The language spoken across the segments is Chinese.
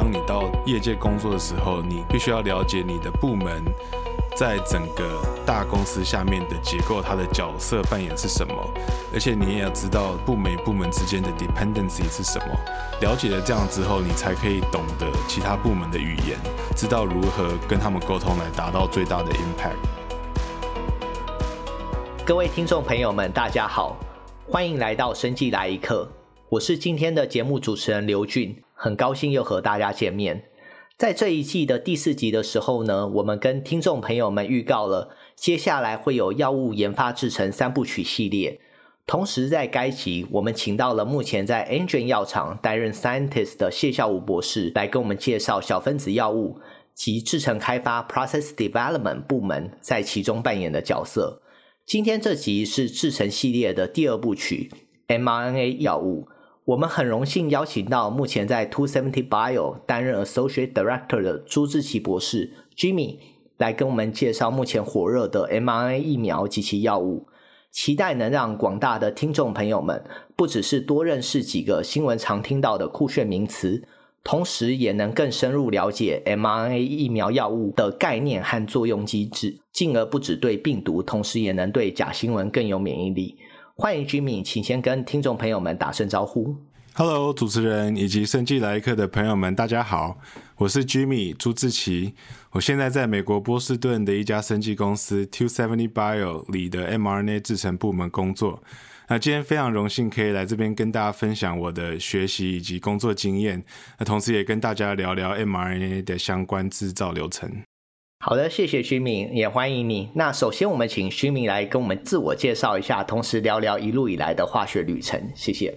当你到业界工作的时候，你必须要了解你的部门在整个大公司下面的结构，它的角色扮演是什么，而且你也要知道部门与部门之间的 dependency 是什么。了解了这样之后，你才可以懂得其他部门的语言，知道如何跟他们沟通来达到最大的 impact。各位听众朋友们，大家好，欢迎来到生技来一课，我是今天的节目主持人刘俊，很高兴又和大家见面。在这一季的第四集的时候呢，我们跟听众朋友们预告了接下来会有药物研发制程三部曲系列。同时，在该集我们请到了目前在 a n g e n 药厂担任 Scientist 的谢孝武博士来跟我们介绍小分子药物及制程开发 Process Development 部门在其中扮演的角色。今天这集是制程系列的第二部曲 mRNA 药物。我们很荣幸邀请到目前在 Two Seventy Bio 担任 Associate Director 的朱志奇博士 Jimmy 来跟我们介绍目前火热的 mRNA 疫苗及其药物，期待能让广大的听众朋友们不只是多认识几个新闻常听到的酷炫名词，同时也能更深入了解 mRNA 疫苗药物的概念和作用机制，进而不只对病毒，同时也能对假新闻更有免疫力。欢迎 Jimmy，请先跟听众朋友们打声招呼。Hello，主持人以及生技来客的朋友们，大家好，我是 Jimmy 朱志奇，我现在在美国波士顿的一家生技公司 Two Seventy Bio 里的 mRNA 制程部门工作。那今天非常荣幸可以来这边跟大家分享我的学习以及工作经验，那同时也跟大家聊聊 mRNA 的相关制造流程。好的，谢谢徐明也欢迎你。那首先，我们请徐明来跟我们自我介绍一下，同时聊聊一路以来的化学旅程。谢谢。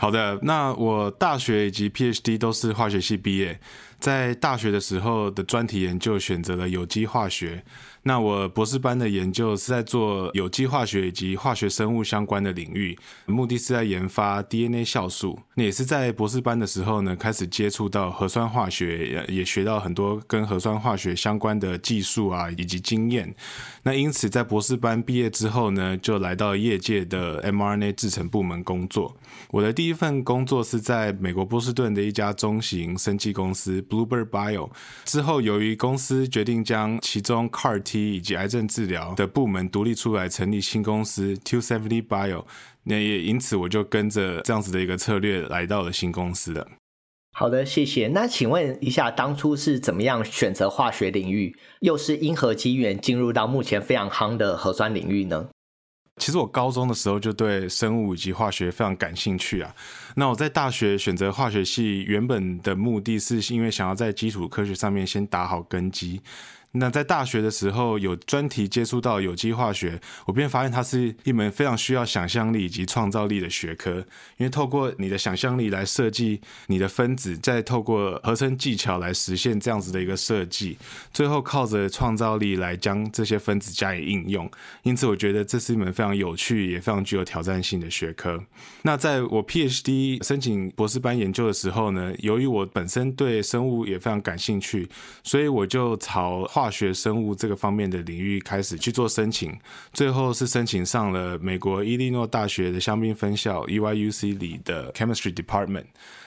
好的，那我大学以及 PhD 都是化学系毕业，在大学的时候的专题研究选择了有机化学。那我博士班的研究是在做有机化学以及化学生物相关的领域，目的是在研发 DNA 酵素。那也是在博士班的时候呢，开始接触到核酸化学，也也学到很多跟核酸化学相关的技术啊，以及经验。那因此在博士班毕业之后呢，就来到业界的 mRNA 制程部门工作。我的第一份工作是在美国波士顿的一家中型生技公司 Bluebird Bio。之后由于公司决定将其中 CAR-T 以及癌症治疗的部门独立出来，成立新公司 Two Seventy Bio。那也因此，我就跟着这样子的一个策略来到了新公司了。好的，谢谢。那请问一下，当初是怎么样选择化学领域，又是因何机缘进入到目前非常夯的核酸领域呢？其实我高中的时候就对生物以及化学非常感兴趣啊。那我在大学选择化学系，原本的目的是因为想要在基础科学上面先打好根基。那在大学的时候有专题接触到有机化学，我便发现它是一门非常需要想象力以及创造力的学科。因为透过你的想象力来设计你的分子，再透过合成技巧来实现这样子的一个设计，最后靠着创造力来将这些分子加以应用。因此，我觉得这是一门非常有趣也非常具有挑战性的学科。那在我 PhD 申请博士班研究的时候呢，由于我本身对生物也非常感兴趣，所以我就朝化化学生物这个方面的领域开始去做申请，最后是申请上了美国伊利诺大学的香槟分校 EYUC 里的 Chemistry Department。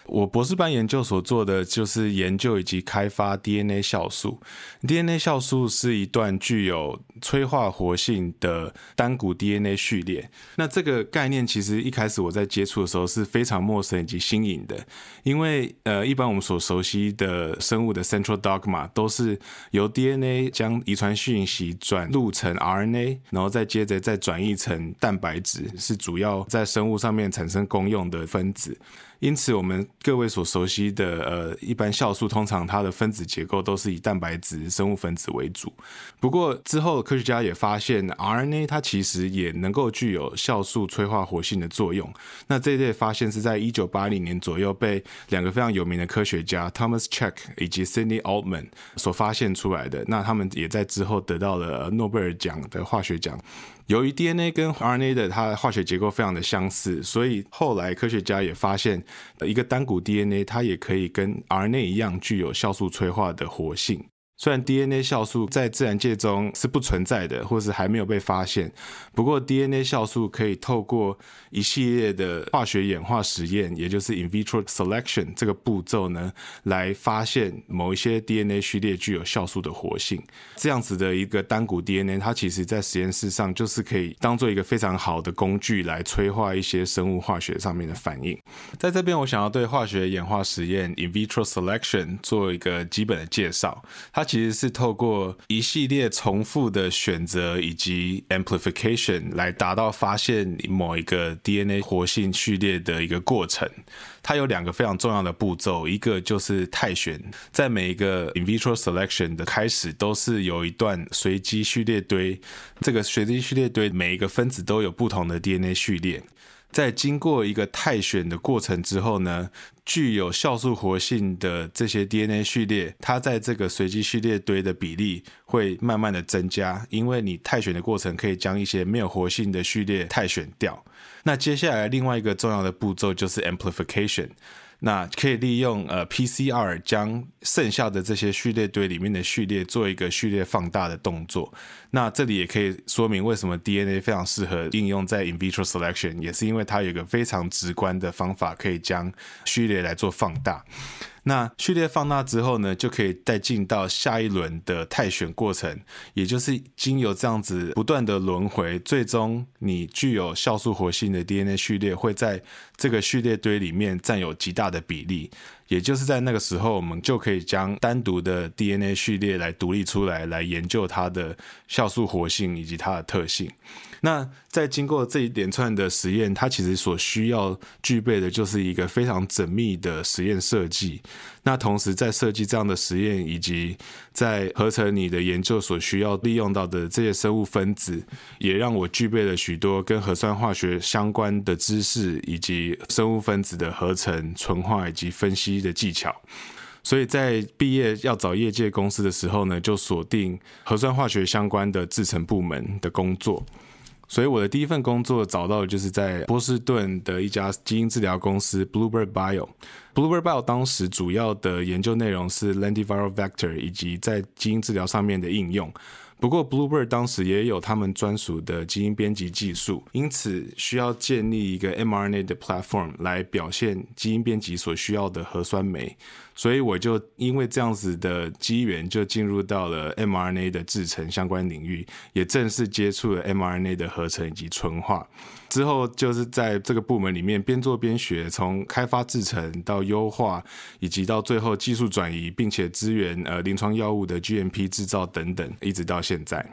我博士班研究所做的就是研究以及开发 DNA 酵素。DNA 酵素是一段具有催化活性的单股 DNA 序列。那这个概念其实一开始我在接触的时候是非常陌生以及新颖的，因为呃，一般我们所熟悉的生物的 central dogma 都是由 DNA 将遗传讯息转录成 RNA，然后再接着再转译成蛋白质，是主要在生物上面产生功用的分子。因此，我们各位所熟悉的呃，一般酵素通常它的分子结构都是以蛋白质生物分子为主。不过之后科学家也发现，RNA 它其实也能够具有酵素催化活性的作用。那这一类发现是在一九八零年左右被两个非常有名的科学家 Thomas Cech 以及 Sidney Altman 所发现出来的。那他们也在之后得到了诺贝尔奖的化学奖。由于 DNA 跟 RNA 的它的化学结构非常的相似，所以后来科学家也发现，一个单股 DNA 它也可以跟 RNA 一样具有酵素催化的活性。虽然 DNA 酵素在自然界中是不存在的，或是还没有被发现，不过 DNA 酵素可以透过一系列的化学演化实验，也就是 in vitro selection 这个步骤呢，来发现某一些 DNA 序列具有酵素的活性。这样子的一个单股 DNA，它其实在实验室上就是可以当做一个非常好的工具来催化一些生物化学上面的反应。在这边，我想要对化学演化实验 in vitro selection 做一个基本的介绍。它其实是透过一系列重复的选择以及 amplification 来达到发现某一个 DNA 活性序列的一个过程。它有两个非常重要的步骤，一个就是泰选，在每一个 in vitro selection 的开始都是有一段随机序列堆，这个随机序列堆每一个分子都有不同的 DNA 序列。在经过一个泰选的过程之后呢，具有酵素活性的这些 DNA 序列，它在这个随机序列堆的比例会慢慢的增加，因为你泰选的过程可以将一些没有活性的序列泰选掉。那接下来另外一个重要的步骤就是 amplification。那可以利用呃 PCR 将剩下的这些序列堆里面的序列做一个序列放大的动作。那这里也可以说明为什么 DNA 非常适合应用在 in vitro selection，也是因为它有一个非常直观的方法可以将序列来做放大。那序列放大之后呢，就可以再进到下一轮的泰选过程，也就是经由这样子不断的轮回，最终你具有酵素活性的 DNA 序列会在这个序列堆里面占有极大的比例，也就是在那个时候，我们就可以将单独的 DNA 序列来独立出来，来研究它的酵素活性以及它的特性。那在经过这一连串的实验，它其实所需要具备的就是一个非常缜密的实验设计。那同时在设计这样的实验，以及在合成你的研究所需要利用到的这些生物分子，也让我具备了许多跟核酸化学相关的知识，以及生物分子的合成、纯化以及分析的技巧。所以在毕业要找业界公司的时候呢，就锁定核酸化学相关的制程部门的工作。所以我的第一份工作找到的就是在波士顿的一家基因治疗公司 Bluebird Bio。Bluebird Bio 当时主要的研究内容是 lentiviral vector 以及在基因治疗上面的应用。不过 Bluebird 当时也有他们专属的基因编辑技术，因此需要建立一个 mRNA 的 platform 来表现基因编辑所需要的核酸酶。所以我就因为这样子的机缘，就进入到了 mRNA 的制程相关领域，也正式接触了 mRNA 的合成以及纯化。之后就是在这个部门里面边做边学，从开发制程到优化，以及到最后技术转移，并且支援呃临床药物的 GMP 制造等等，一直到现在。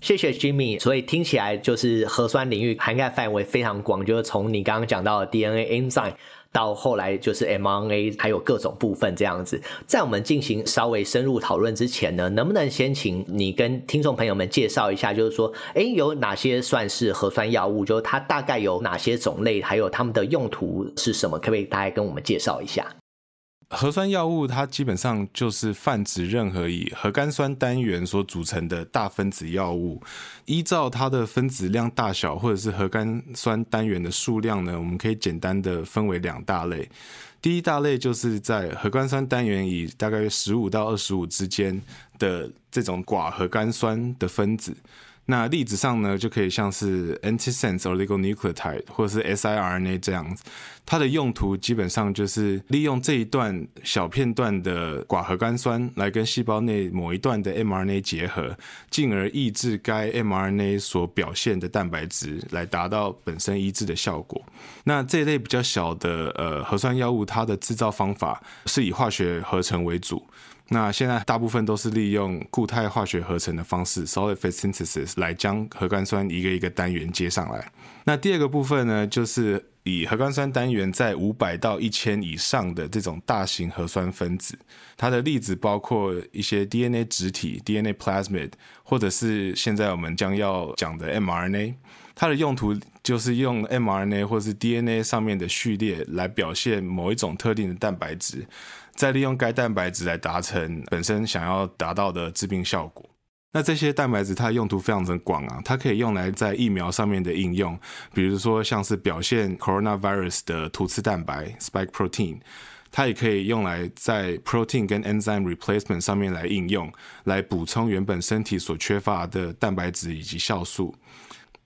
谢谢 Jimmy。所以听起来就是核酸领域涵盖范围非常广，就是从你刚刚讲到的 DNA enzyme。到后来就是 mRNA，还有各种部分这样子。在我们进行稍微深入讨论之前呢，能不能先请你跟听众朋友们介绍一下，就是说，哎，有哪些算是核酸药物？就是它大概有哪些种类，还有它们的用途是什么？可不可以大概跟我们介绍一下？核酸药物它基本上就是泛指任何以核苷酸单元所组成的大分子药物。依照它的分子量大小或者是核苷酸单元的数量呢，我们可以简单的分为两大类。第一大类就是在核苷酸单元以大概十五到二十五之间的这种寡核苷酸的分子。那例子上呢，就可以像是 antisense oligonucleotide 或者是 siRNA 这样子，它的用途基本上就是利用这一段小片段的寡核苷酸来跟细胞内某一段的 mRNA 结合，进而抑制该 mRNA 所表现的蛋白质，来达到本身抑制的效果。那这一类比较小的呃核酸药物，它的制造方法是以化学合成为主。那现在大部分都是利用固态化学合成的方式 （solid phase synthesis） 来将核苷酸一个一个单元接上来。那第二个部分呢，就是以核苷酸单元在五百到一千以上的这种大型核酸分子，它的例子包括一些 DNA 质体 （DNA plasmid） 或者是现在我们将要讲的 mRNA。它的用途就是用 mRNA 或是 DNA 上面的序列来表现某一种特定的蛋白质。再利用该蛋白质来达成本身想要达到的致病效果。那这些蛋白质它的用途非常的广啊，它可以用来在疫苗上面的应用，比如说像是表现 coronavirus 的突刺蛋白 spike protein，它也可以用来在 protein 跟 enzyme replacement 上面来应用，来补充原本身体所缺乏的蛋白质以及酵素。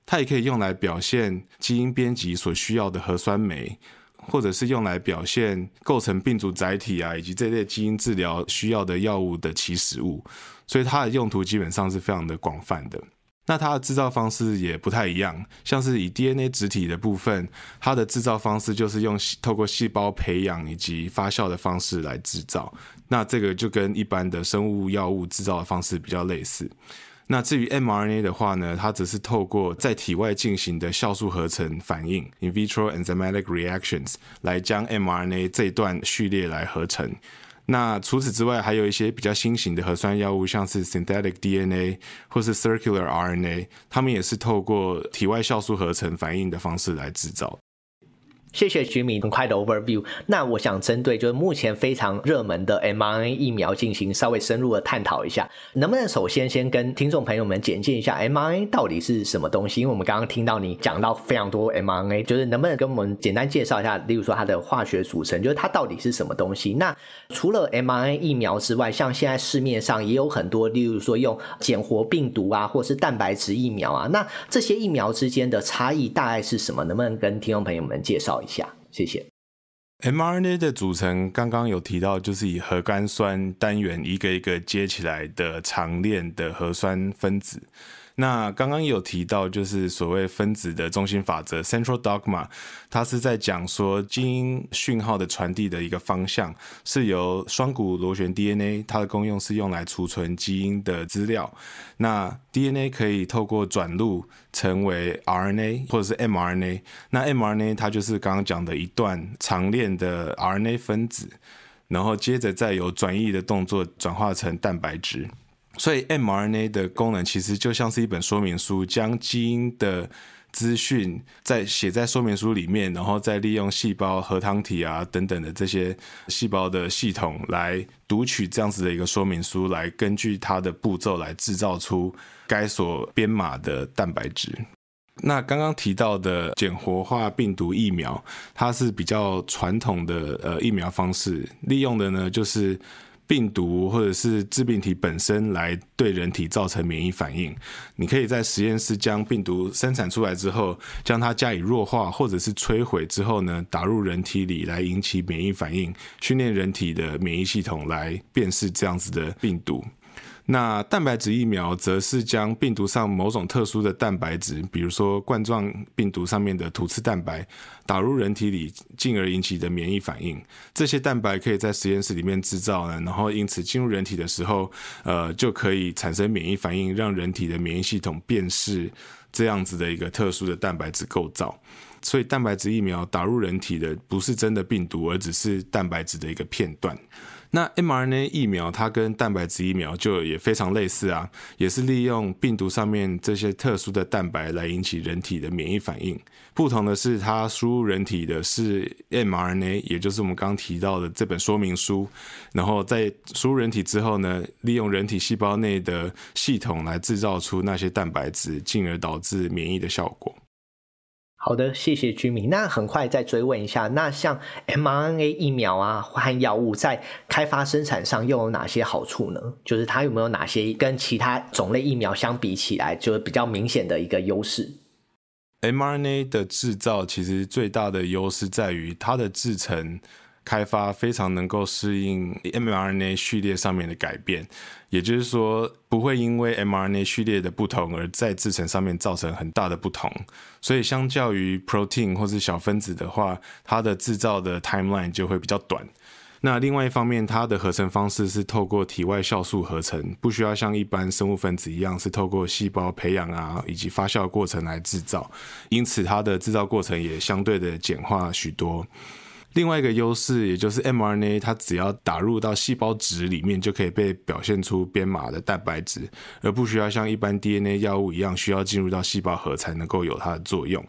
它也可以用来表现基因编辑所需要的核酸酶，或者是用来表现构成病毒载体啊，以及这类基因治疗需要的药物的起始物。所以它的用途基本上是非常的广泛的。那它的制造方式也不太一样，像是以 DNA 质体的部分，它的制造方式就是用透过细胞培养以及发酵的方式来制造。那这个就跟一般的生物药物制造的方式比较类似。那至于 mRNA 的话呢，它则是透过在体外进行的酵素合成反应 （in vitro enzymatic reactions） 来将 mRNA 这一段序列来合成。那除此之外，还有一些比较新型的核酸药物，像是 synthetic DNA 或是 circular RNA，它们也是透过体外酵素合成反应的方式来制造。谢谢 Jimmy 很快的 overview。那我想针对就是目前非常热门的 mRNA 疫苗进行稍微深入的探讨一下，能不能首先先跟听众朋友们简介一下 mRNA 到底是什么东西？因为我们刚刚听到你讲到非常多 mRNA，就是能不能跟我们简单介绍一下，例如说它的化学组成，就是它到底是什么东西？那除了 mRNA 疫苗之外，像现在市面上也有很多，例如说用减活病毒啊，或是蛋白质疫苗啊，那这些疫苗之间的差异大概是什么？能不能跟听众朋友们介绍？一下，谢谢。mRNA 的组成刚刚有提到，就是以核苷酸单元一个一个接起来的长链的核酸分子。那刚刚有提到，就是所谓分子的中心法则 （central dogma），它是在讲说基因讯号的传递的一个方向是由双股螺旋 DNA，它的功用是用来储存基因的资料。那 DNA 可以透过转录成为 RNA 或者是 mRNA，那 mRNA 它就是刚刚讲的一段长链的 RNA 分子，然后接着再由转译的动作转化成蛋白质。所以 mRNA 的功能其实就像是一本说明书，将基因的资讯在写在说明书里面，然后再利用细胞核糖体啊等等的这些细胞的系统来读取这样子的一个说明书，来根据它的步骤来制造出该所编码的蛋白质。那刚刚提到的减活化病毒疫苗，它是比较传统的呃疫苗方式，利用的呢就是。病毒或者是致病体本身来对人体造成免疫反应，你可以在实验室将病毒生产出来之后，将它加以弱化或者是摧毁之后呢，打入人体里来引起免疫反应，训练人体的免疫系统来辨识这样子的病毒。那蛋白质疫苗则是将病毒上某种特殊的蛋白质，比如说冠状病毒上面的突刺蛋白，打入人体里，进而引起的免疫反应。这些蛋白可以在实验室里面制造呢，然后因此进入人体的时候，呃，就可以产生免疫反应，让人体的免疫系统辨识这样子的一个特殊的蛋白质构造。所以蛋白质疫苗打入人体的不是真的病毒，而只是蛋白质的一个片段。那 mRNA 疫苗它跟蛋白质疫苗就也非常类似啊，也是利用病毒上面这些特殊的蛋白来引起人体的免疫反应。不同的是，它输入人体的是 mRNA，也就是我们刚提到的这本说明书。然后在输入人体之后呢，利用人体细胞内的系统来制造出那些蛋白质，进而导致免疫的效果。好的，谢谢居民。那很快再追问一下，那像 mRNA 疫苗啊和药物在开发生产上又有哪些好处呢？就是它有没有哪些跟其他种类疫苗相比起来，就是比较明显的一个优势？mRNA 的制造其实最大的优势在于它的制程。开发非常能够适应 mRNA 序列上面的改变，也就是说，不会因为 mRNA 序列的不同而在制成上面造成很大的不同。所以，相较于 protein 或是小分子的话，它的制造的 timeline 就会比较短。那另外一方面，它的合成方式是透过体外酵素合成，不需要像一般生物分子一样是透过细胞培养啊以及发酵过程来制造，因此它的制造过程也相对的简化许多。另外一个优势，也就是 mRNA，它只要打入到细胞质里面，就可以被表现出编码的蛋白质，而不需要像一般 DNA 药物一样，需要进入到细胞核才能够有它的作用。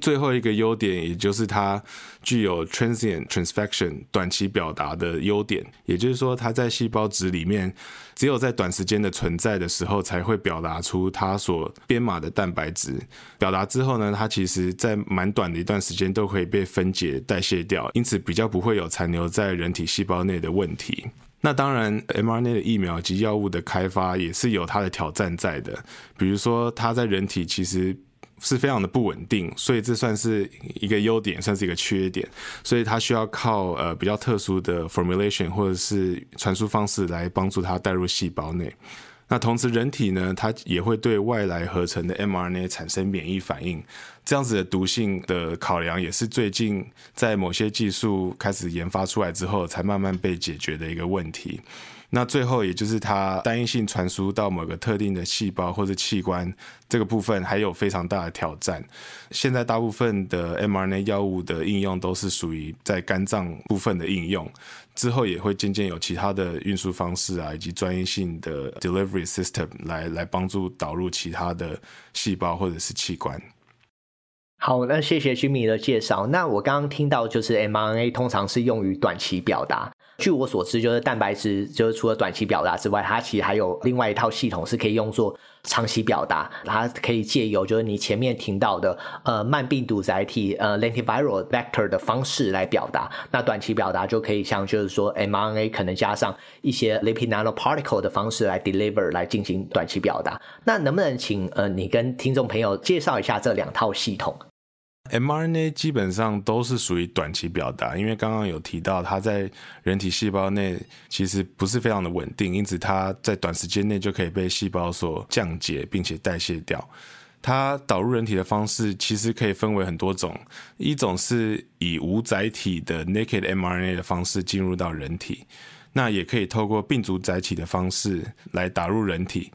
最后一个优点，也就是它具有 transient transfection 短期表达的优点，也就是说，它在细胞质里面，只有在短时间的存在的时候，才会表达出它所编码的蛋白质。表达之后呢，它其实在蛮短的一段时间都可以被分解代谢掉。因此比较不会有残留在人体细胞内的问题。那当然，mRNA 的疫苗及药物的开发也是有它的挑战在的，比如说它在人体其实是非常的不稳定，所以这算是一个优点，算是一个缺点，所以它需要靠呃比较特殊的 formulation 或者是传输方式来帮助它带入细胞内。那同时，人体呢，它也会对外来合成的 mRNA 产生免疫反应，这样子的毒性的考量也是最近在某些技术开始研发出来之后，才慢慢被解决的一个问题。那最后，也就是它单一性传输到某个特定的细胞或者器官这个部分，还有非常大的挑战。现在大部分的 mRNA 药物的应用都是属于在肝脏部分的应用，之后也会渐渐有其他的运输方式啊，以及专业性的 delivery system 来来帮助导入其他的细胞或者是器官。好，那谢谢 Jimmy 的介绍。那我刚刚听到就是 mRNA 通常是用于短期表达。据我所知，就是蛋白质，就是除了短期表达之外，它其实还有另外一套系统是可以用作长期表达。它可以借由就是你前面听到的呃慢病毒载体呃 lentiviral vector 的方式来表达。那短期表达就可以像就是说 mRNA 可能加上一些 lipid nanoparticle 的方式来 deliver 来进行短期表达。那能不能请呃你跟听众朋友介绍一下这两套系统？mRNA 基本上都是属于短期表达，因为刚刚有提到它在人体细胞内其实不是非常的稳定，因此它在短时间内就可以被细胞所降解并且代谢掉。它导入人体的方式其实可以分为很多种，一种是以无载体的 naked mRNA 的方式进入到人体，那也可以透过病毒载体的方式来打入人体。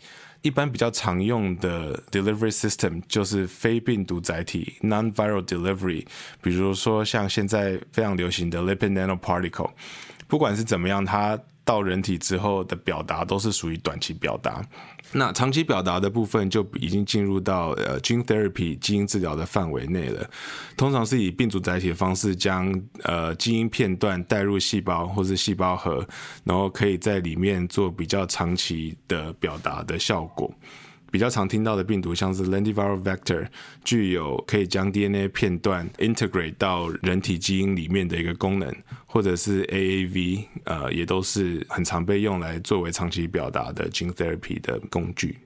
一般比较常用的 delivery system 就是非病毒载体 （non-viral delivery），比如说像现在非常流行的 lipid nanoparticle。不管是怎么样，它到人体之后的表达都是属于短期表达。那长期表达的部分就已经进入到呃基因 therapy 基因治疗的范围内了。通常是以病毒载体的方式将呃基因片段带入细胞或是细胞核，然后可以在里面做比较长期的表达的效果。比较常听到的病毒，像是 lentiviral vector，具有可以将 DNA 片段 integrate 到人体基因里面的一个功能，或者是 AAV，呃，也都是很常被用来作为长期表达的 gene therapy 的工具。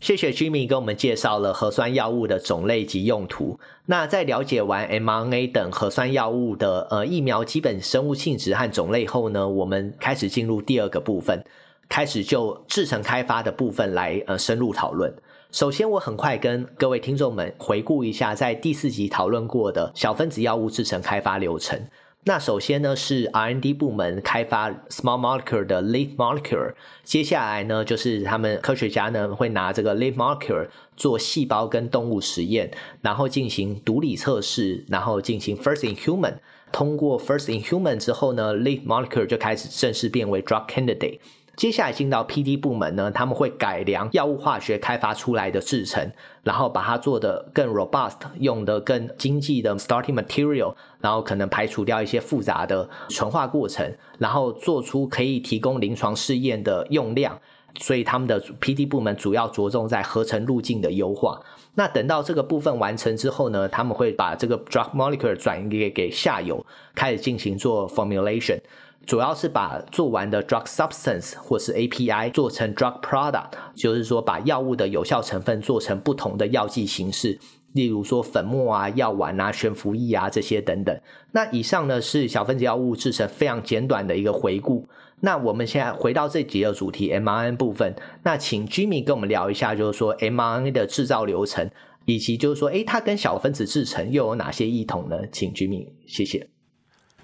谢谢 Jimmy 给我们介绍了核酸药物的种类及用途。那在了解完 mRNA 等核酸药物的呃疫苗基本生物性质和种类后呢，我们开始进入第二个部分。开始就制程开发的部分来呃深入讨论。首先，我很快跟各位听众们回顾一下在第四集讨论过的小分子药物制程开发流程。那首先呢是 R&D 部门开发 small molecule 的 lead molecule，接下来呢就是他们科学家呢会拿这个 lead molecule 做细胞跟动物实验，然后进行毒理测试，然后进行 first in human。通过 first in human 之后呢，lead molecule 就开始正式变为 drug candidate。接下来进到 PD 部门呢，他们会改良药物化学开发出来的制程，然后把它做得更 robust，用得更经济的 starting material，然后可能排除掉一些复杂的纯化过程，然后做出可以提供临床试验的用量。所以他们的 PD 部门主要着重在合成路径的优化。那等到这个部分完成之后呢，他们会把这个 drug molecule 转移给给下游，开始进行做 formulation。主要是把做完的 drug substance 或是 API 做成 drug product，就是说把药物的有效成分做成不同的药剂形式，例如说粉末啊、药丸啊、悬浮液啊这些等等。那以上呢是小分子药物制成非常简短的一个回顾。那我们现在回到这集的主题 mRNA 部分，那请 Jimmy 跟我们聊一下，就是说 mRNA 的制造流程，以及就是说，诶，它跟小分子制成又有哪些异同呢？请 Jimmy，谢谢。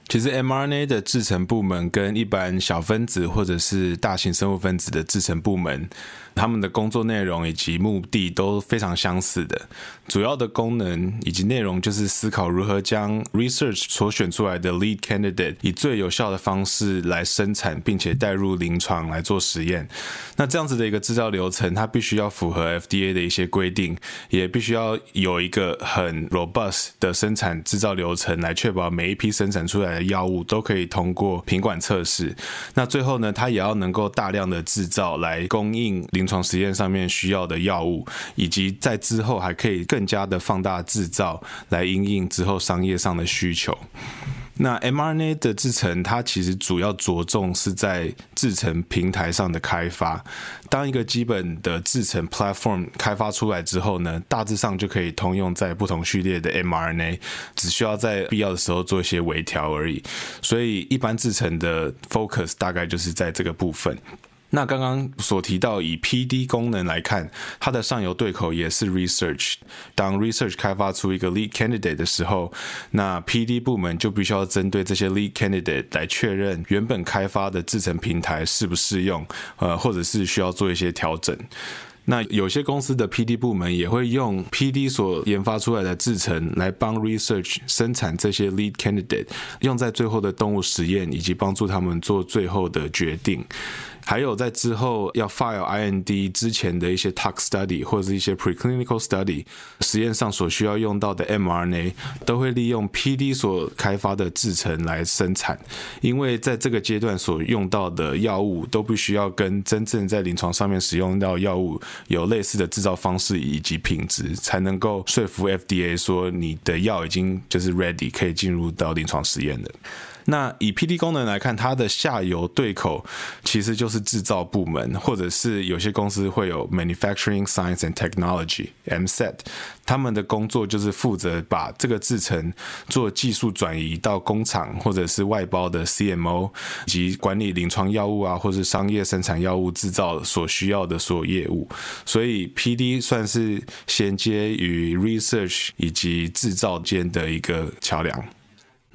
其实 mRNA 的制成部门跟一般小分子或者是大型生物分子的制成部门，他们的工作内容以及目的都非常相似的，主要的功能以及内容就是思考如何将 research 所选出来的 lead candidate 以最有效的方式来生产，并且带入临床来做实验。那这样子的一个制造流程，它必须要符合 FDA 的一些规定，也必须要有一个很 robust 的生产制造流程，来确保每一批生产出来的药物都可以通过品管测试。那最后呢，它也要能够大量的制造来供应临临床实验上面需要的药物，以及在之后还可以更加的放大制造，来应应之后商业上的需求。那 mRNA 的制程，它其实主要着重是在制程平台上的开发。当一个基本的制程 platform 开发出来之后呢，大致上就可以通用在不同序列的 mRNA，只需要在必要的时候做一些微调而已。所以一般制程的 focus 大概就是在这个部分。那刚刚所提到以 PD 功能来看，它的上游对口也是 research。当 research 开发出一个 lead candidate 的时候，那 PD 部门就必须要针对这些 lead candidate 来确认原本开发的制程平台适不适用，呃，或者是需要做一些调整。那有些公司的 PD 部门也会用 PD 所研发出来的制程来帮 research 生产这些 lead candidate，用在最后的动物实验，以及帮助他们做最后的决定。还有在之后要 file IND 之前的一些 tox study 或者是一些 preclinical study 实验上所需要用到的 mRNA 都会利用 PD 所开发的制程来生产，因为在这个阶段所用到的药物都必须要跟真正在临床上面使用到药物有类似的制造方式以及品质，才能够说服 FDA 说你的药已经就是 ready 可以进入到临床实验的。那以 PD 功能来看，它的下游对口其实就是制造部门，或者是有些公司会有 Manufacturing Science and technology（MSET），他们的工作就是负责把这个制程做技术转移到工厂或者是外包的 CMO，以及管理临床药物啊，或是商业生产药物制造所需要的所有业务。所以 PD 算是衔接于 Research 以及制造间的一个桥梁。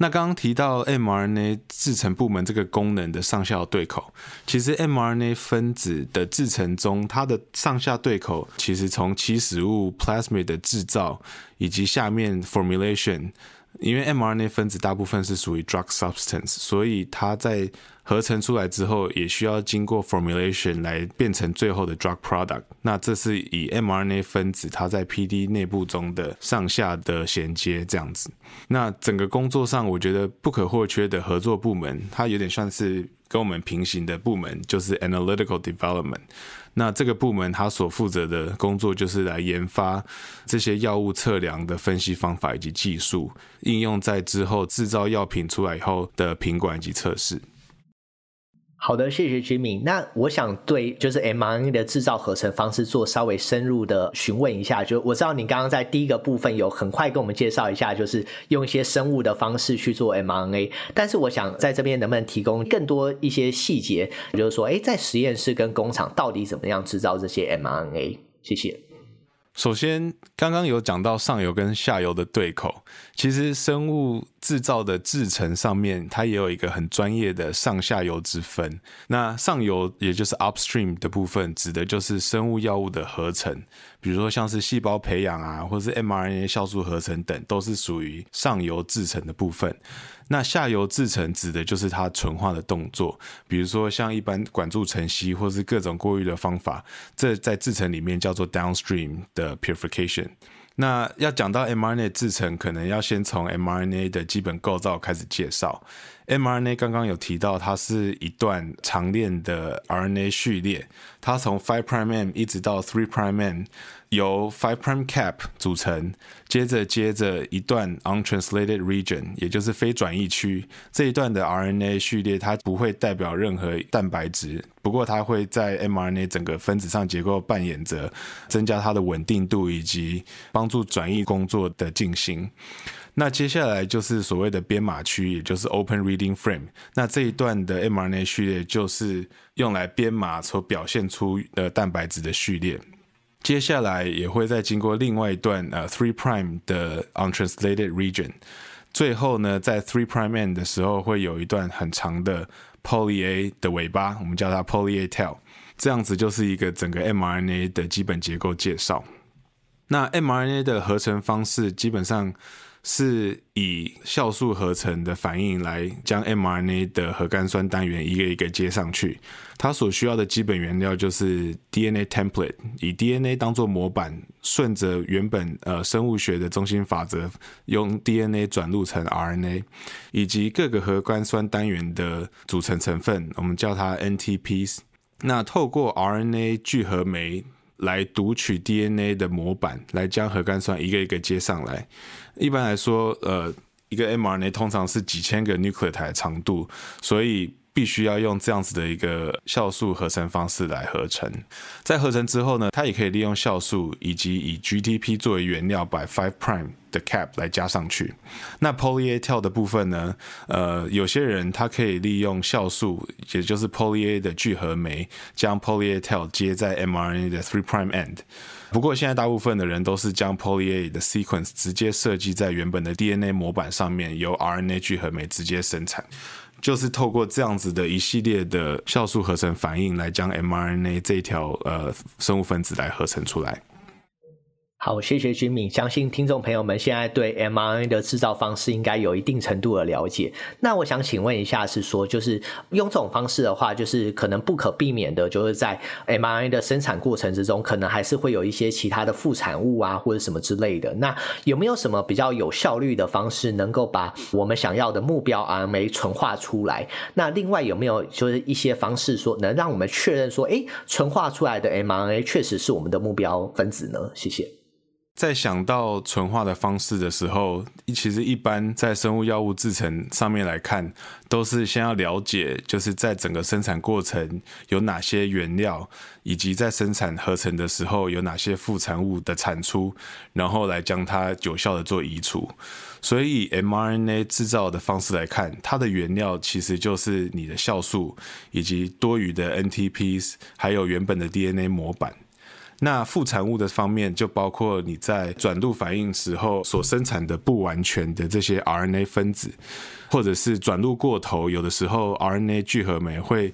那刚刚提到 mRNA 制成部门这个功能的上下对口，其实 mRNA 分子的制成中，它的上下对口其实从起始物 plasmid 的制造以及下面 formulation。因为 mRNA 分子大部分是属于 drug substance，所以它在合成出来之后，也需要经过 formulation 来变成最后的 drug product。那这是以 mRNA 分子它在 PD 内部中的上下的衔接这样子。那整个工作上，我觉得不可或缺的合作部门，它有点像是跟我们平行的部门，就是 analytical development。那这个部门它所负责的工作就是来研发这些药物测量的分析方法以及技术，应用在之后制造药品出来以后的品管以及测试。好的，谢谢 Jimmy。那我想对就是 mRNA 的制造合成方式做稍微深入的询问一下。就我知道你刚刚在第一个部分有很快跟我们介绍一下，就是用一些生物的方式去做 mRNA。但是我想在这边能不能提供更多一些细节，就是说，诶，在实验室跟工厂到底怎么样制造这些 mRNA？谢谢。首先，刚刚有讲到上游跟下游的对口，其实生物制造的制程上面，它也有一个很专业的上下游之分。那上游也就是 upstream 的部分，指的就是生物药物的合成，比如说像是细胞培养啊，或是 mRNA 酵素合成等，都是属于上游制程的部分。那下游制程指的就是它纯化的动作，比如说像一般管住层析或是各种过滤的方法，这在制程里面叫做 downstream 的 purification。那要讲到 mRNA 制程，可能要先从 mRNA 的基本构造开始介绍。mRNA 刚刚有提到，它是一段长链的 RNA 序列，它从 five prime M 一直到 three prime M，由 five prime cap 组成，接着接着一段 untranslated region，也就是非转译区这一段的 RNA 序列，它不会代表任何蛋白质，不过它会在 mRNA 整个分子上结构扮演着增加它的稳定度以及帮助转译工作的进行。那接下来就是所谓的编码区，也就是 Open Reading Frame。那这一段的 mRNA 序列就是用来编码所表现出的蛋白质的序列。接下来也会再经过另外一段呃 Three Prime 的 Untranslated Region。最后呢，在 Three Prime End 的时候会有一段很长的 Poly A 的尾巴，我们叫它 Poly A Tail。这样子就是一个整个 mRNA 的基本结构介绍。那 mRNA 的合成方式基本上。是以酵素合成的反应来将 mRNA 的核苷酸单元一个一个接上去。它所需要的基本原料就是 DNA template，以 DNA 当做模板，顺着原本呃生物学的中心法则，用 DNA 转录成 RNA，以及各个核苷酸单元的组成成分，我们叫它 NTPs。那透过 RNA 聚合酶。来读取 DNA 的模板，来将核苷酸一个一个接上来。一般来说，呃，一个 mRNA 通常是几千个 nucleotide 长度，所以。必须要用这样子的一个酵素合成方式来合成，在合成之后呢，它也可以利用酵素以及以 GTP 作为原料，把 five prime 的 cap 来加上去。那 polyatal 的部分呢，呃，有些人他可以利用酵素，也就是 poly A 的聚合酶，将 polyatal 接在 mRNA 的 three prime end。不过现在大部分的人都是将 poly A 的 sequence 直接设计在原本的 DNA 模板上面，由 RNA 聚合酶直接生产。就是透过这样子的一系列的酵素合成反应，来将 mRNA 这条呃生物分子来合成出来。好，谢谢君敏。相信听众朋友们现在对 mRNA 的制造方式应该有一定程度的了解。那我想请问一下，是说就是用这种方式的话，就是可能不可避免的，就是在 mRNA 的生产过程之中，可能还是会有一些其他的副产物啊，或者什么之类的。那有没有什么比较有效率的方式，能够把我们想要的目标 RNA 纯化出来？那另外有没有就是一些方式说，能让我们确认说，诶，纯化出来的 mRNA 确实是我们的目标分子呢？谢谢。在想到纯化的方式的时候，其实一般在生物药物制成上面来看，都是先要了解，就是在整个生产过程有哪些原料，以及在生产合成的时候有哪些副产物的产出，然后来将它有效的做移除。所以 mRNA 制造的方式来看，它的原料其实就是你的酵素，以及多余的 NTPs，还有原本的 DNA 模板。那副产物的方面，就包括你在转录反应时候所生产的不完全的这些 RNA 分子，或者是转录过头，有的时候 RNA 聚合酶会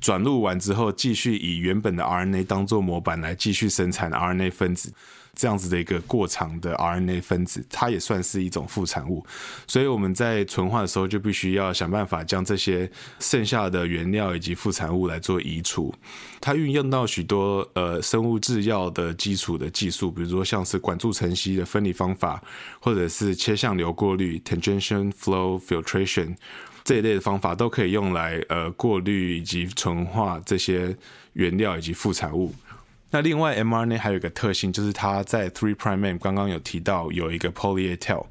转录完之后，继续以原本的 RNA 当做模板来继续生产 RNA 分子。这样子的一个过长的 RNA 分子，它也算是一种副产物，所以我们在纯化的时候就必须要想办法将这些剩下的原料以及副产物来做移除。它运用到许多呃生物制药的基础的技术，比如说像是管柱层析的分离方法，或者是切向流过滤 （tangential flow filtration） 这一类的方法，都可以用来呃过滤以及纯化这些原料以及副产物。那另外，mRNA 还有一个特性，就是它在 three prime end 刚刚有提到有一个 poly A tail，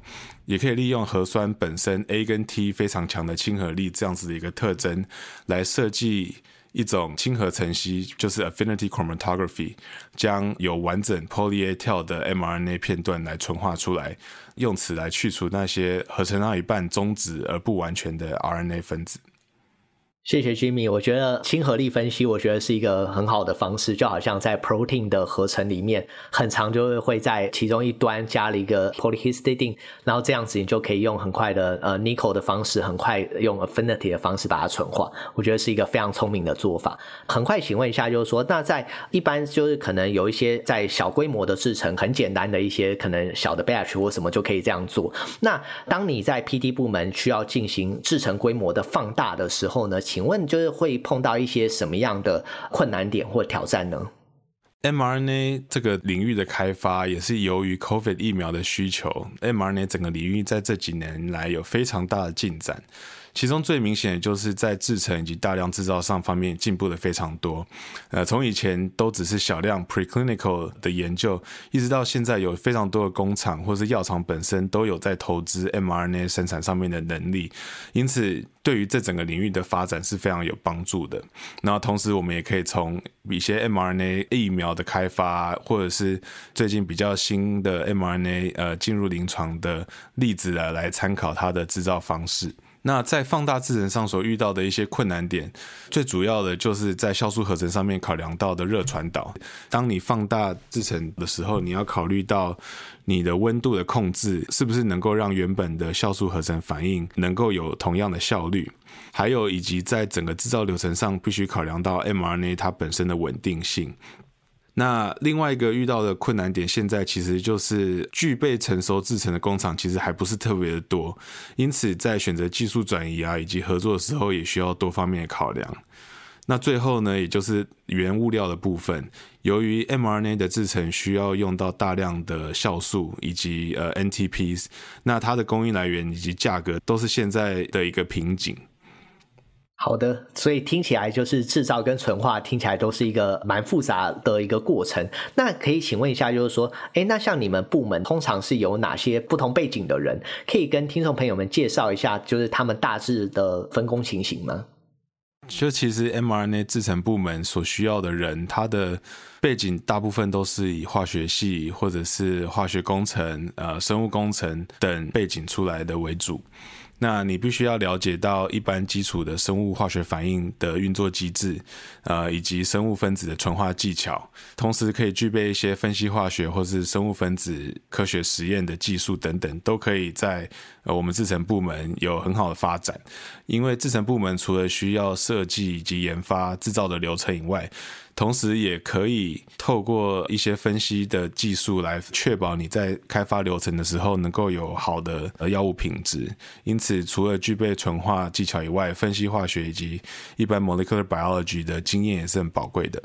也可以利用核酸本身 A 跟 T 非常强的亲和力这样子的一个特征，来设计一种亲和层析，就是 affinity chromatography，将有完整 poly A tail 的 mRNA 片段来纯化出来，用此来去除那些合成到一半终止而不完全的 RNA 分子。谢谢 Jimmy，我觉得亲和力分析，我觉得是一个很好的方式，就好像在 protein 的合成里面，很常就会在其中一端加了一个 polyhistidine，然后这样子你就可以用很快的呃 Nico 的方式，很快用 affinity 的方式把它纯化，我觉得是一个非常聪明的做法。很快请问一下，就是说，那在一般就是可能有一些在小规模的制程，很简单的一些可能小的 batch 或什么就可以这样做。那当你在 PD 部门需要进行制程规模的放大的时候呢？请问就是会碰到一些什么样的困难点或挑战呢？mRNA 这个领域的开发也是由于 COVID 疫苗的需求，mRNA 整个领域在这几年来有非常大的进展。其中最明显的就是在制程以及大量制造上方面进步的非常多。呃，从以前都只是小量 preclinical 的研究，一直到现在有非常多的工厂或是药厂本身都有在投资 mRNA 生产上面的能力，因此对于这整个领域的发展是非常有帮助的。然后同时我们也可以从一些 mRNA 疫苗的开发，或者是最近比较新的 mRNA 呃进入临床的例子来来参考它的制造方式。那在放大制程上所遇到的一些困难点，最主要的就是在酵素合成上面考量到的热传导。当你放大制程的时候，你要考虑到你的温度的控制是不是能够让原本的酵素合成反应能够有同样的效率，还有以及在整个制造流程上必须考量到 mRNA 它本身的稳定性。那另外一个遇到的困难点，现在其实就是具备成熟制程的工厂其实还不是特别的多，因此在选择技术转移啊以及合作的时候，也需要多方面的考量。那最后呢，也就是原物料的部分，由于 mRNA 的制程需要用到大量的酵素以及呃 NTPs，那它的供应来源以及价格都是现在的一个瓶颈。好的，所以听起来就是制造跟纯化听起来都是一个蛮复杂的一个过程。那可以请问一下，就是说，诶，那像你们部门通常是有哪些不同背景的人？可以跟听众朋友们介绍一下，就是他们大致的分工情形吗？就其实 mRNA 制成部门所需要的人，他的背景大部分都是以化学系或者是化学工程、呃生物工程等背景出来的为主。那你必须要了解到一般基础的生物化学反应的运作机制，呃，以及生物分子的纯化技巧，同时可以具备一些分析化学或是生物分子科学实验的技术等等，都可以在呃我们制程部门有很好的发展。因为制程部门除了需要设计以及研发制造的流程以外，同时，也可以透过一些分析的技术来确保你在开发流程的时候能够有好的药物品质。因此，除了具备纯化技巧以外，分析化学以及一般 molecular biology 的经验也是很宝贵的。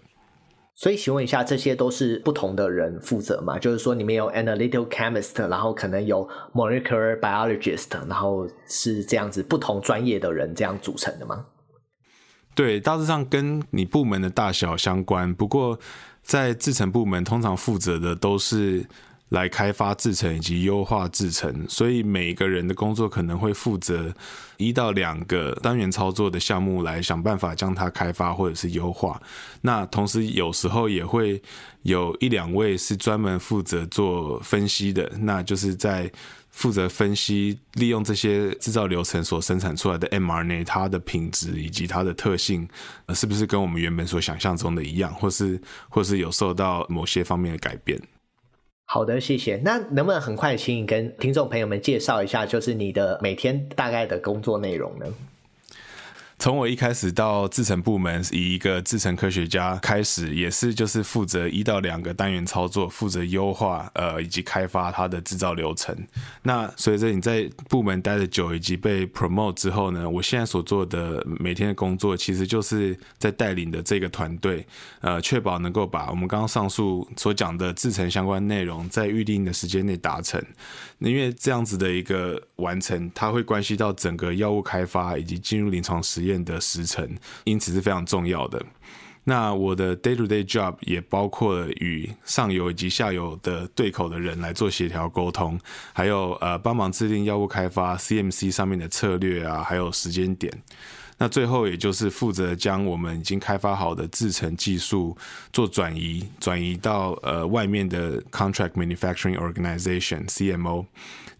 所以，请问一下，这些都是不同的人负责吗？就是说，你们有 analytical chemist，然后可能有 molecular biologist，然后是这样子不同专业的人这样组成的吗？对，大致上跟你部门的大小相关。不过，在制程部门，通常负责的都是来开发制程以及优化制程，所以每个人的工作可能会负责一到两个单元操作的项目，来想办法将它开发或者是优化。那同时，有时候也会有一两位是专门负责做分析的，那就是在。负责分析利用这些制造流程所生产出来的 mRNA，它的品质以及它的特性，是不是跟我们原本所想象中的一样，或是或是有受到某些方面的改变？好的，谢谢。那能不能很快请你跟听众朋友们介绍一下，就是你的每天大概的工作内容呢？从我一开始到制程部门，以一个制程科学家开始，也是就是负责一到两个单元操作，负责优化呃以及开发它的制造流程。那随着你在部门待的久，以及被 promote 之后呢，我现在所做的每天的工作，其实就是在带领的这个团队，呃，确保能够把我们刚刚上述所讲的制程相关内容，在预定的时间内达成。因为这样子的一个完成，它会关系到整个药物开发以及进入临床实验验的时程，因此是非常重要的。那我的 day to day job 也包括了与上游以及下游的对口的人来做协调沟通，还有呃帮忙制定药物开发 CMC 上面的策略啊，还有时间点。那最后也就是负责将我们已经开发好的制程技术做转移，转移到呃外面的 Contract Manufacturing Organization CMO。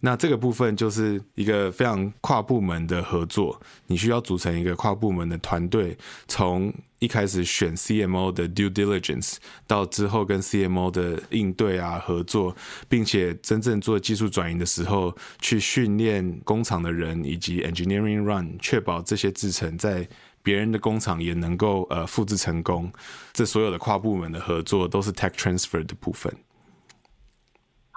那这个部分就是一个非常跨部门的合作，你需要组成一个跨部门的团队，从一开始选 CMO 的 due diligence，到之后跟 CMO 的应对啊合作，并且真正做技术转移的时候，去训练工厂的人以及 engineering run，确保这些制程在别人的工厂也能够呃复制成功。这所有的跨部门的合作都是 tech transfer 的部分。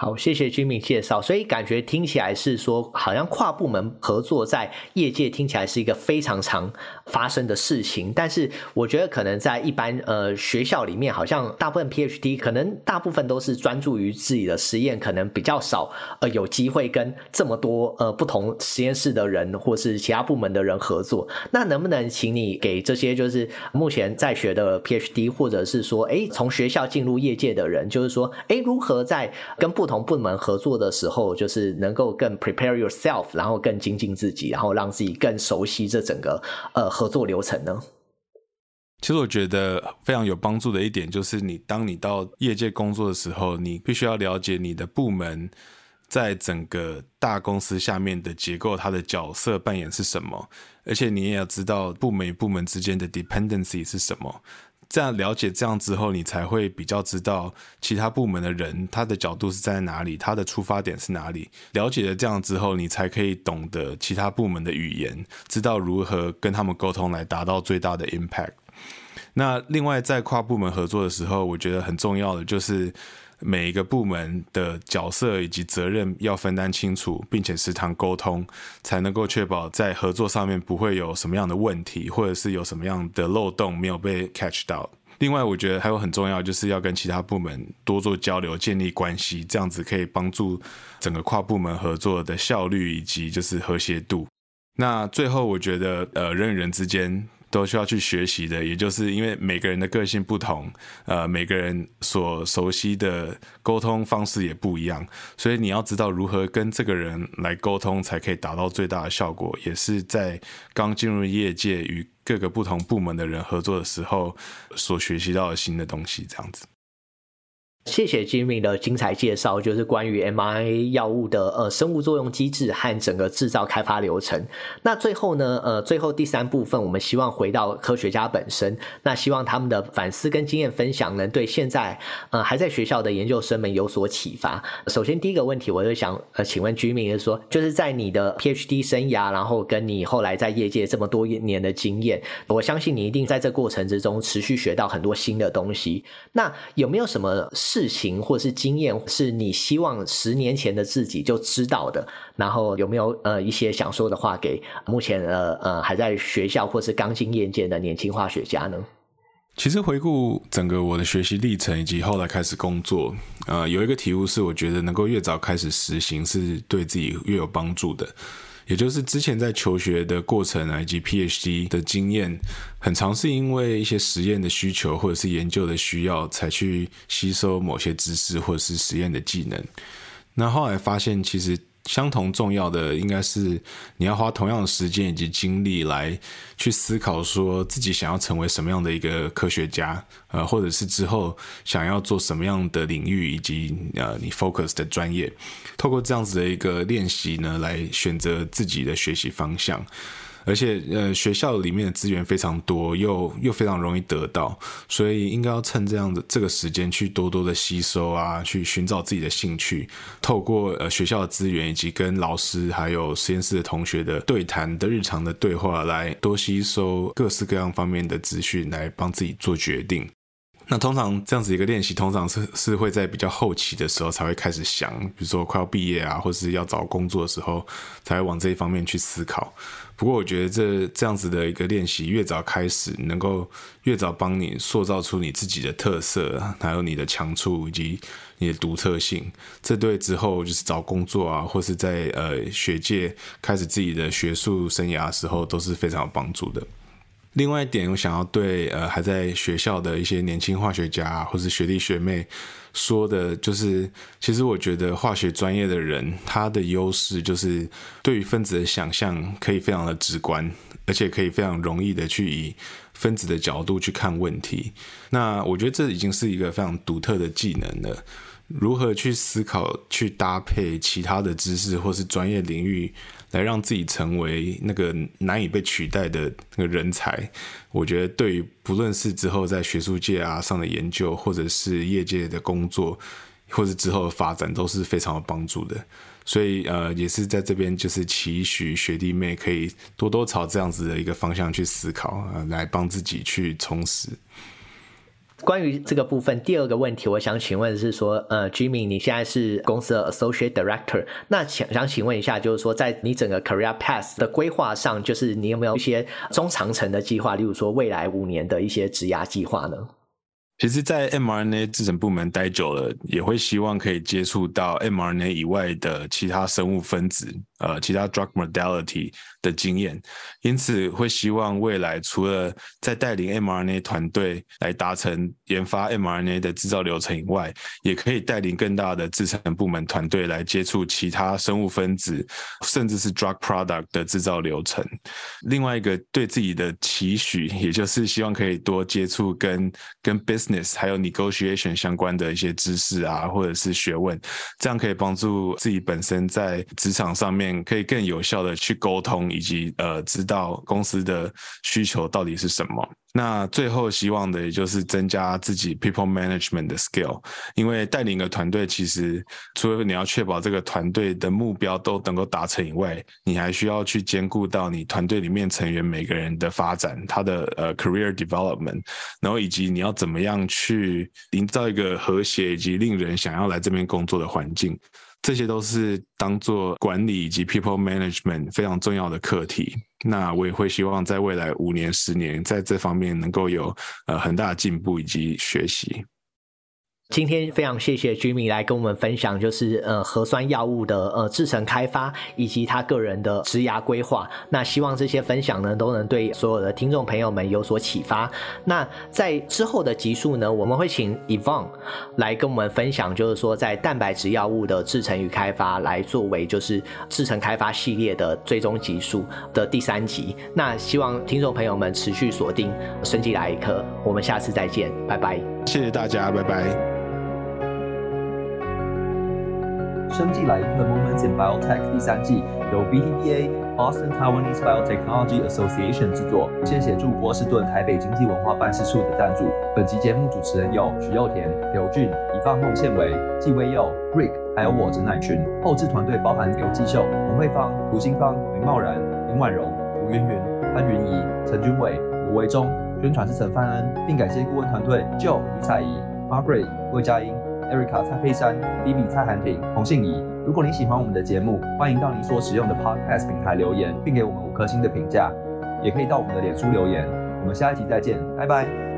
好，谢谢君明介绍。所以感觉听起来是说，好像跨部门合作在业界听起来是一个非常常发生的事情。但是我觉得可能在一般呃学校里面，好像大部分 PhD 可能大部分都是专注于自己的实验，可能比较少呃有机会跟这么多呃不同实验室的人或是其他部门的人合作。那能不能请你给这些就是目前在学的 PhD，或者是说诶从学校进入业界的人，就是说诶如何在跟不同部门合作的时候，就是能够更 prepare yourself，然后更精进自己，然后让自己更熟悉这整个呃合作流程呢？其实我觉得非常有帮助的一点，就是你当你到业界工作的时候，你必须要了解你的部门在整个大公司下面的结构，它的角色扮演是什么，而且你也要知道部门与部门之间的 dependency 是什么。这样了解这样之后，你才会比较知道其他部门的人他的角度是在哪里，他的出发点是哪里。了解了这样之后，你才可以懂得其他部门的语言，知道如何跟他们沟通来达到最大的 impact。那另外在跨部门合作的时候，我觉得很重要的就是。每一个部门的角色以及责任要分担清楚，并且时常沟通，才能够确保在合作上面不会有什么样的问题，或者是有什么样的漏洞没有被 catch 到。另外，我觉得还有很重要，就是要跟其他部门多做交流，建立关系，这样子可以帮助整个跨部门合作的效率以及就是和谐度。那最后，我觉得呃，人与人之间都需要去学习的，也就是因为每个人的个性不同，呃，每个人所熟悉的沟通方式也不一样，所以你要知道如何跟这个人来沟通，才可以达到最大的效果。也是在刚进入业界与各个不同部门的人合作的时候，所学习到的新的东西，这样子。谢谢 Jimmy 的精彩介绍，就是关于 mRNA 药物的呃生物作用机制和整个制造开发流程。那最后呢，呃，最后第三部分，我们希望回到科学家本身，那希望他们的反思跟经验分享，能对现在呃还在学校的研究生们有所启发。首先第一个问题，我就想呃请问 Jimmy 是说，就是在你的 PhD 生涯，然后跟你后来在业界这么多年的经验，我相信你一定在这过程之中持续学到很多新的东西。那有没有什么事情或是经验是你希望十年前的自己就知道的？然后有没有呃一些想说的话给目前呃呃还在学校或是刚进业界的年轻化学家呢？其实回顾整个我的学习历程以及后来开始工作，呃，有一个体悟是，我觉得能够越早开始实行是对自己越有帮助的。也就是之前在求学的过程啊，以及 PhD 的经验，很常是因为一些实验的需求或者是研究的需要，才去吸收某些知识或者是实验的技能。那后来发现，其实。相同重要的应该是你要花同样的时间以及精力来去思考，说自己想要成为什么样的一个科学家，呃，或者是之后想要做什么样的领域，以及呃你 focus 的专业，透过这样子的一个练习呢，来选择自己的学习方向。而且，呃，学校里面的资源非常多，又又非常容易得到，所以应该要趁这样的这个时间去多多的吸收啊，去寻找自己的兴趣，透过呃学校的资源以及跟老师还有实验室的同学的对谈的日常的对话，来多吸收各式各样方面的资讯，来帮自己做决定。那通常这样子一个练习，通常是是会在比较后期的时候才会开始想，比如说快要毕业啊，或是要找工作的时候，才会往这一方面去思考。不过我觉得这这样子的一个练习，越早开始，能够越早帮你塑造出你自己的特色，还有你的强处以及你的独特性。这对之后就是找工作啊，或是在呃学界开始自己的学术生涯的时候，都是非常有帮助的。另外一点，我想要对呃还在学校的一些年轻化学家或是学弟学妹说的，就是其实我觉得化学专业的人，他的优势就是对于分子的想象可以非常的直观，而且可以非常容易的去以分子的角度去看问题。那我觉得这已经是一个非常独特的技能了。如何去思考、去搭配其他的知识或是专业领域，来让自己成为那个难以被取代的那个人才，我觉得对于不论是之后在学术界啊上的研究，或者是业界的工作，或者之后的发展，都是非常有帮助的。所以呃，也是在这边就是期许学弟妹可以多多朝这样子的一个方向去思考，呃，来帮自己去充实。关于这个部分，第二个问题，我想请问是说，呃，Jimmy，你现在是公司的 Associate Director，那想想请问一下，就是说，在你整个 Career Path 的规划上，就是你有没有一些中长程的计划，例如说未来五年的一些职涯计划呢？其实，在 mRNA 制程部门待久了，也会希望可以接触到 mRNA 以外的其他生物分子，呃，其他 drug modality 的经验。因此，会希望未来除了在带领 mRNA 团队来达成研发 mRNA 的制造流程以外，也可以带领更大的制程部门团队来接触其他生物分子，甚至是 drug product 的制造流程。另外一个对自己的期许，也就是希望可以多接触跟跟 business 还有 negotiation 相关的一些知识啊，或者是学问，这样可以帮助自己本身在职场上面可以更有效的去沟通，以及呃知道公司的需求到底是什么。那最后希望的也就是增加自己 people management 的 skill，因为带领一个团队，其实除了你要确保这个团队的目标都能够达成以外，你还需要去兼顾到你团队里面成员每个人的发展，他的呃 career development，然后以及你要怎么样去营造一个和谐以及令人想要来这边工作的环境。这些都是当做管理以及 people management 非常重要的课题。那我也会希望在未来五年、十年，在这方面能够有呃很大的进步以及学习。今天非常谢谢 Jimmy 来跟我们分享，就是呃核酸药物的呃制程开发以及他个人的职涯规划。那希望这些分享呢都能对所有的听众朋友们有所启发。那在之后的集数呢，我们会请 Yvonne 来跟我们分享，就是说在蛋白质药物的制程与开发来作为就是制程开发系列的最终集数的第三集。那希望听众朋友们持续锁定升级来一课，我们下次再见，拜拜。谢谢大家，拜拜。生技来一课 Moments in Biotech 第三季由 BTBA Boston Taiwanese Biotechnology Association 制作，谢谢助波士顿台北经济文化办事处的赞助。本集节目主持人有许祐田、刘俊、以放孟宪维、纪威佑、Rick，还有我陈乃群。后制团队包含刘继秀、洪慧芳、涂新芳、林茂然、林婉容、吴云云、潘云仪、陈君伟、卢维忠。宣传是陈范恩，并感谢顾问团队 Joe 吕彩怡、Margaret 魏佳音。Erica 蔡佩珊、Vivi 蔡涵婷、洪信怡。如果你喜欢我们的节目，欢迎到你所使用的 Podcast 平台留言，并给我们五颗星的评价。也可以到我们的脸书留言。我们下一集再见，拜拜。